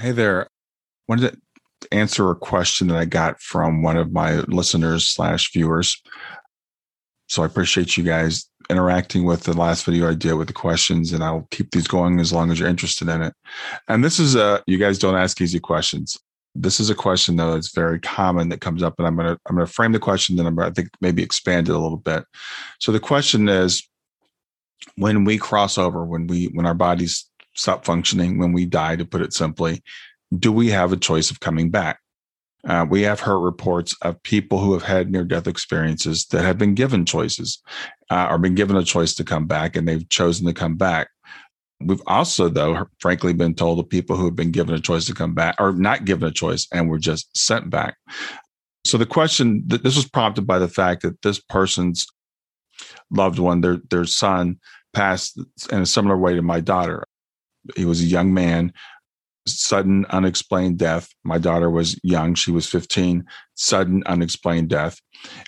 Hey there. Wanted to answer a question that I got from one of my listeners slash viewers. So I appreciate you guys interacting with the last video I did with the questions, and I'll keep these going as long as you're interested in it. And this is a you guys don't ask easy questions. This is a question though that's very common that comes up, and I'm gonna I'm gonna frame the question, then I'm gonna I think maybe expand it a little bit. So the question is, when we cross over, when we when our bodies stop functioning when we die, to put it simply, do we have a choice of coming back? Uh, we have heard reports of people who have had near death experiences that have been given choices uh, or been given a choice to come back and they've chosen to come back. We've also, though, frankly, been told of people who have been given a choice to come back or not given a choice and were just sent back. So the question that this was prompted by the fact that this person's loved one, their their son, passed in a similar way to my daughter. He was a young man, sudden unexplained death. My daughter was young, she was 15, sudden unexplained death.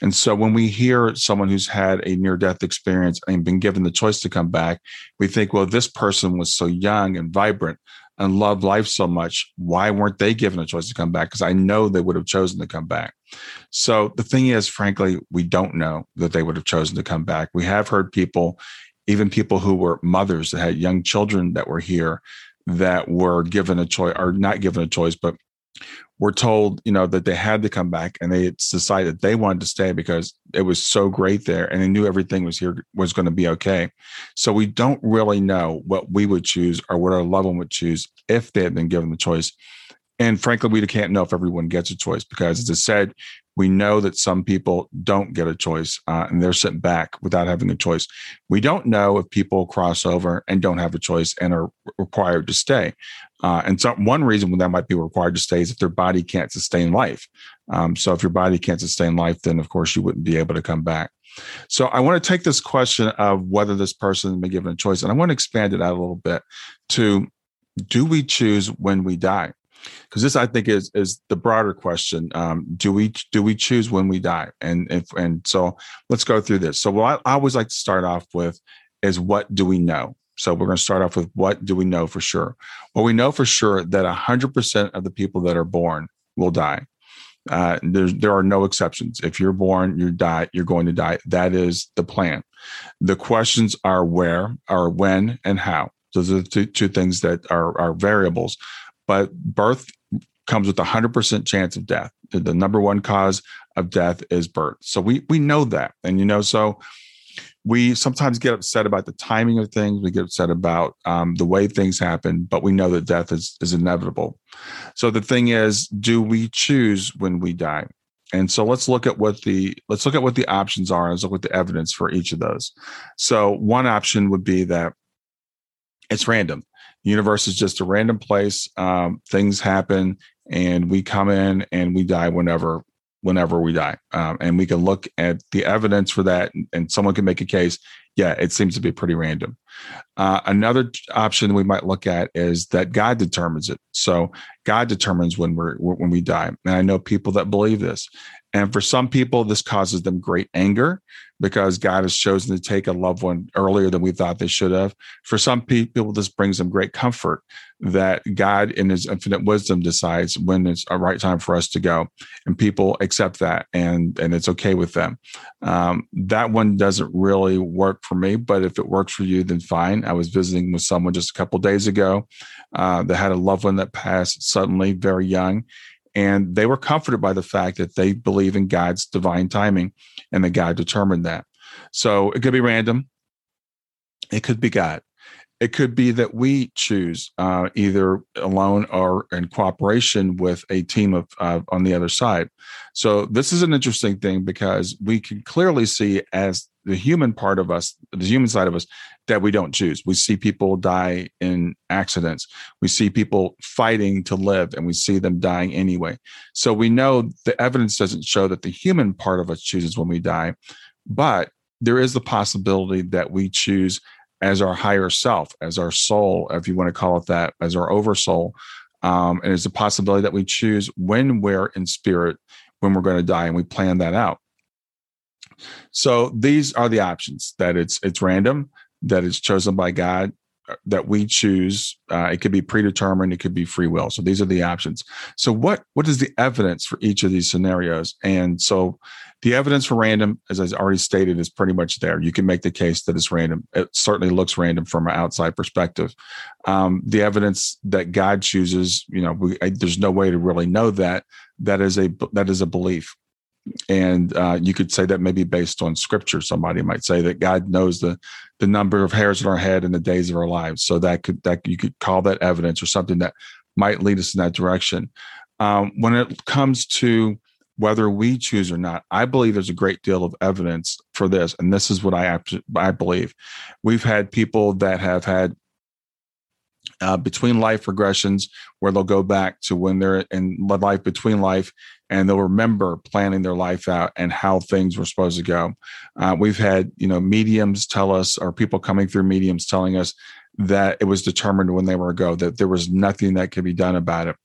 And so when we hear someone who's had a near death experience and been given the choice to come back, we think, well, this person was so young and vibrant and loved life so much. Why weren't they given a choice to come back? Because I know they would have chosen to come back. So the thing is, frankly, we don't know that they would have chosen to come back. We have heard people even people who were mothers that had young children that were here that were given a choice or not given a choice, but were told, you know, that they had to come back and they decided they wanted to stay because it was so great there and they knew everything was here was going to be okay. So we don't really know what we would choose or what our loved one would choose if they had been given the choice. And frankly, we can't know if everyone gets a choice because, as I said, we know that some people don't get a choice uh, and they're sent back without having a choice. We don't know if people cross over and don't have a choice and are required to stay. Uh, and so, one reason that might be required to stay is if their body can't sustain life. Um, so, if your body can't sustain life, then of course you wouldn't be able to come back. So, I want to take this question of whether this person has been given a choice, and I want to expand it out a little bit to do we choose when we die? Because this I think is is the broader question. Um, do we do we choose when we die? And if and so let's go through this. So what I, always like to start off with is what do we know? So we're going to start off with what do we know for sure? Well, we know for sure that 100% of the people that are born will die. Uh, there, there are no exceptions. If you're born, you die, you're going to die. That is the plan. The questions are where, are when, and how. Those are the two, two things that are, are variables but birth comes with a 100% chance of death. The number one cause of death is birth. So we we know that. And you know, so we sometimes get upset about the timing of things. We get upset about um, the way things happen, but we know that death is is inevitable. So the thing is, do we choose when we die? And so let's look at what the let's look at what the options are. Let's look at the evidence for each of those. So one option would be that it's random universe is just a random place. Um, things happen and we come in and we die whenever whenever we die. Um, and we can look at the evidence for that, and, and, someone can make a case. Yeah, it seems to be pretty random. Uh, another option we might look at is that God determines it. So God determines when we're when we die. And I know people that believe this. And for some people, this causes them great anger because God has chosen to take a loved one earlier than we thought they should have. For some people, this brings them great comfort that God, in His infinite wisdom, decides when it's a right time for us to go, and people accept that, and and it's okay with them. Um, that one doesn't really work for me, but if it works for you, then fine. I was visiting with someone just a couple days ago uh, that had a loved one that passed suddenly, very young, and they were comforted by the fact that they believe in God's divine timing and that God determined that. So it could be random, it could be God. It could be that we choose uh, either alone or in cooperation with a team of uh, on the other side. So this is an interesting thing because we can clearly see as the human part of us, the human side of us, that we don't choose. We see people die in accidents. We see people fighting to live and we see them dying anyway. So we know the evidence doesn't show that the human part of us chooses when we die, but there is the possibility that we choose as our higher self, as our soul, if you want to call it that, as our oversoul. Um, and it's a possibility that we choose when we're in spirit, when we're going to die, and we plan that out. So these are the options that it's it's random, that it's chosen by God, uh, that we choose. Uh, it could be predetermined, it could be free will. So these are the options. So what what is the evidence for each of these scenarios? And so the evidence for random, as I already stated, is pretty much there. You can make the case that it's random. It certainly looks random from an outside perspective. Um, the evidence that God chooses, you know, we, I, there's no way to really know that. That is a that is a belief and uh, you could say that maybe based on scripture somebody might say that god knows the the number of hairs in our head and the days of our lives. So that could that you could call that evidence or something that might lead us in that direction. Um, when it comes to whether we choose or not i believe there's a great deal of evidence for this and this is what i i believe. We've had people that have had uh, between life regressions where they'll go back to when they're in life between life and they'll remember planning their life out and how things were supposed to go. Uh, we've had, you know, mediums tell us, or people coming through mediums telling us that it was determined when they were to go, that there was nothing that could be done about it.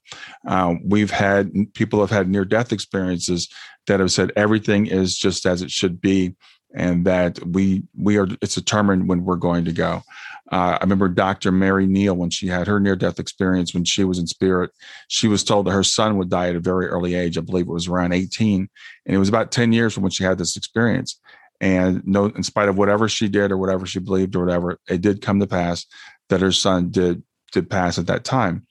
Um, we've had people have had near death experiences that have said everything is just as it should be and that we we are it's determined when we're going to go. Uh, I remember Dr. Mary Neal when she had her near death experience when she was in spirit. She was told that her son would die at a very early age. I believe it was around 18, and it was about 10 years from when she had this experience. And no, in spite of whatever she did or whatever she believed or whatever, it did come to pass that her son did did pass at that time.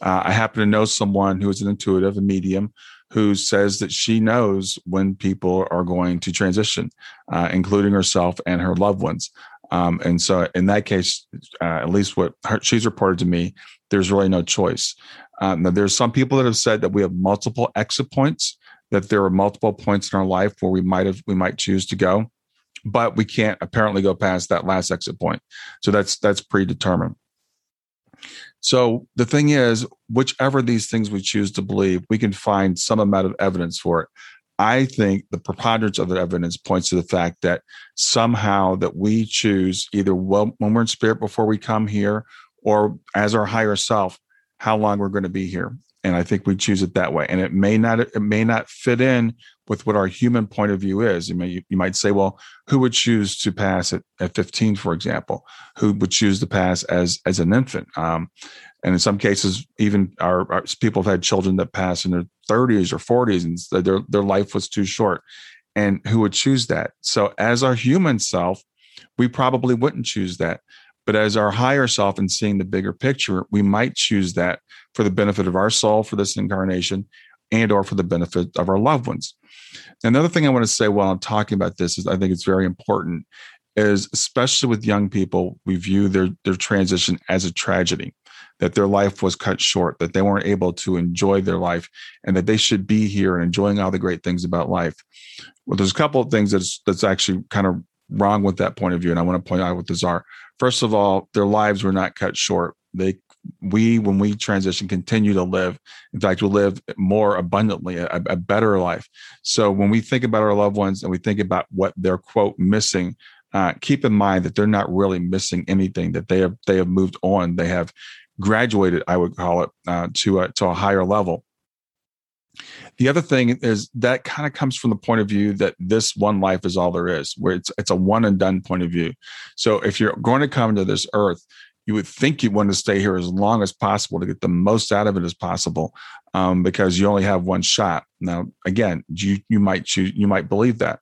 Uh, I happen to know someone who is an intuitive, a medium, who says that she knows when people are going to transition, uh, including herself and her loved ones. Um, and so, in that case, uh, at least what her, she's reported to me, there's really no choice. Um, now, there's some people that have said that we have multiple exit points, that there are multiple points in our life where we might have we might choose to go, but we can't apparently go past that last exit point. So that's that's predetermined. So the thing is, whichever these things we choose to believe, we can find some amount of evidence for it. I think the preponderance of the evidence points to the fact that somehow that we choose either well, when we're in spirit before we come here or as our higher self, how long we're going to be here. And I think we choose it that way. And it may not it may not fit in with what our human point of view is. You may you might say, well, who would choose to pass at, at 15, for example? Who would choose to pass as as an infant? Um, and in some cases, even our, our, people have had children that pass in their 30s or 40s, and their their life was too short. And who would choose that? So, as our human self, we probably wouldn't choose that. But as our higher self and seeing the bigger picture, we might choose that for the benefit of our soul for this incarnation and or for the benefit of our loved ones. Another thing I want to say while I'm talking about this is I think it's very important is especially with young people, we view their their transition as a tragedy that their life was cut short, that they weren't able to enjoy their life, and that they should be here and enjoying all the great things about life. Well, there's a couple of things that's that's actually kind of wrong with that point of view, and I want to point out what those are. First of all, their lives were not cut short. They we, when we transition, continue to live. In fact, we'll live more abundantly, a, a better life. So when we think about our loved ones and we think about what they're quote missing, uh, keep in mind that they're not really missing anything. That they have they have moved on. They have graduated, I would call it, uh, to a, to a higher level. The other thing is that kind of comes from the point of view that this one life is all there is, where it's it's a one and done point of view. So if you're going to come to this earth, you would think you want to stay here as long as possible to get the most out of it as possible, um, because you only have one shot. Now, again, you you might choose, you might believe that.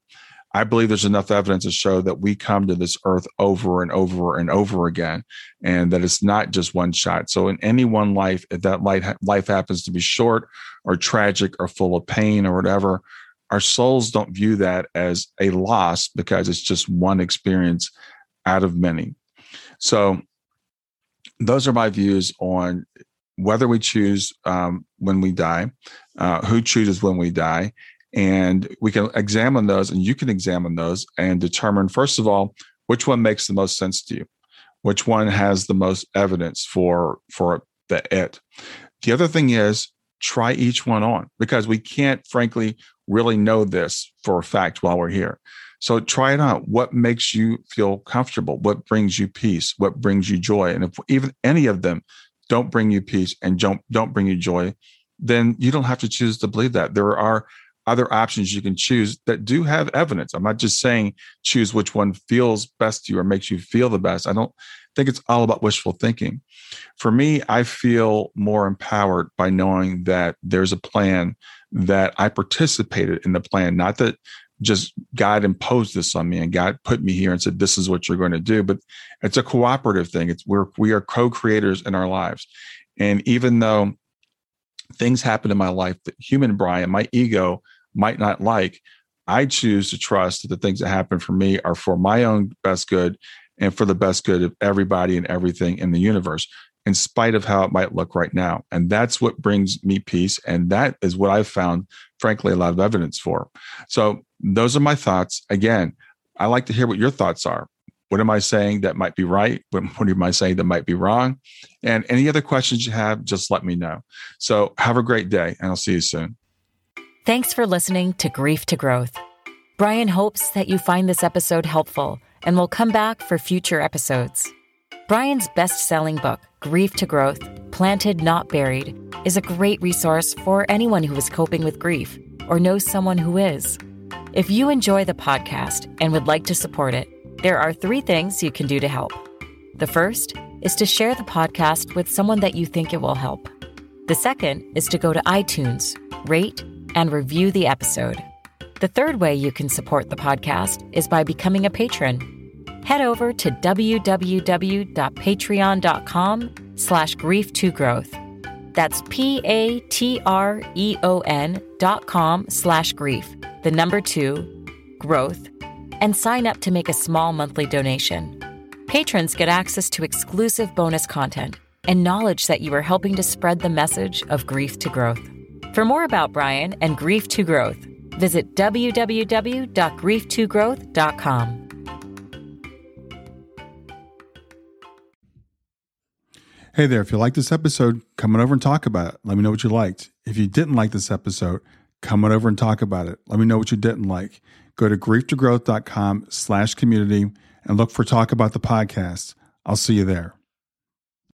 I believe there's enough evidence to show that we come to this earth over and over and over again, and that it's not just one shot. So, in any one life, if that life happens to be short or tragic or full of pain or whatever, our souls don't view that as a loss because it's just one experience out of many. So, those are my views on whether we choose um, when we die, uh, who chooses when we die, and we can examine those, and you can examine those and determine, first of all, which one makes the most sense to you, which one has the most evidence for for the it. The other thing is try each one on because we can't, frankly, really know this for a fact while we're here. So try it out. What makes you feel comfortable? What brings you peace? What brings you joy? And if even any of them don't bring you peace and don't don't bring you joy, then you don't have to choose to believe that. There are other options you can choose that do have evidence. I'm not just saying choose which one feels best to you or makes you feel the best. I don't think it's all about wishful thinking. For me, I feel more empowered by knowing that there's a plan that I participated in the plan, not that just God imposed this on me and God put me here and said, this is what you're going to do. But it's a cooperative thing. It's we're, we are co-creators in our lives. And even though things happen in my life that human Brian, my ego might not like, I choose to trust that the things that happen for me are for my own best good and for the best good of everybody and everything in the universe, in spite of how it might look right now. And that's what brings me peace. And that is what I've found, frankly, a lot of evidence for. So those are my thoughts. Again, I like to hear what your thoughts are. What am I saying that might be right? What, what am I saying that might be wrong? And any other questions you have, just let me know. So have a great day, and I'll see you soon. Thanks for listening to Grief to Growth. Brian hopes that you find this episode helpful and will come back for future episodes. Brian's best selling book, Grief to Growth Planted Not Buried, is a great resource for anyone who is coping with grief or knows someone who is. If you enjoy the podcast and would like to support it, there are three things you can do to help. The first is to share the podcast with someone that you think it will help. The second is to go to iTunes, rate, and review the episode. The third way you can support the podcast is by becoming a patron. Head over to www.patreon.com slash grief to growth. That's P-A-T-R-E-O-N dot com slash grief, the number two, growth, and sign up to make a small monthly donation. Patrons get access to exclusive bonus content and knowledge that you are helping to spread the message of grief to growth. For more about Brian and Grief to Growth, visit www.grief2growth.com. Hey there, if you like this episode, come on over and talk about it. Let me know what you liked. If you didn't like this episode, come on over and talk about it. Let me know what you didn't like. Go to grieftogrowth.com slash community and look for Talk About the Podcast. I'll see you there.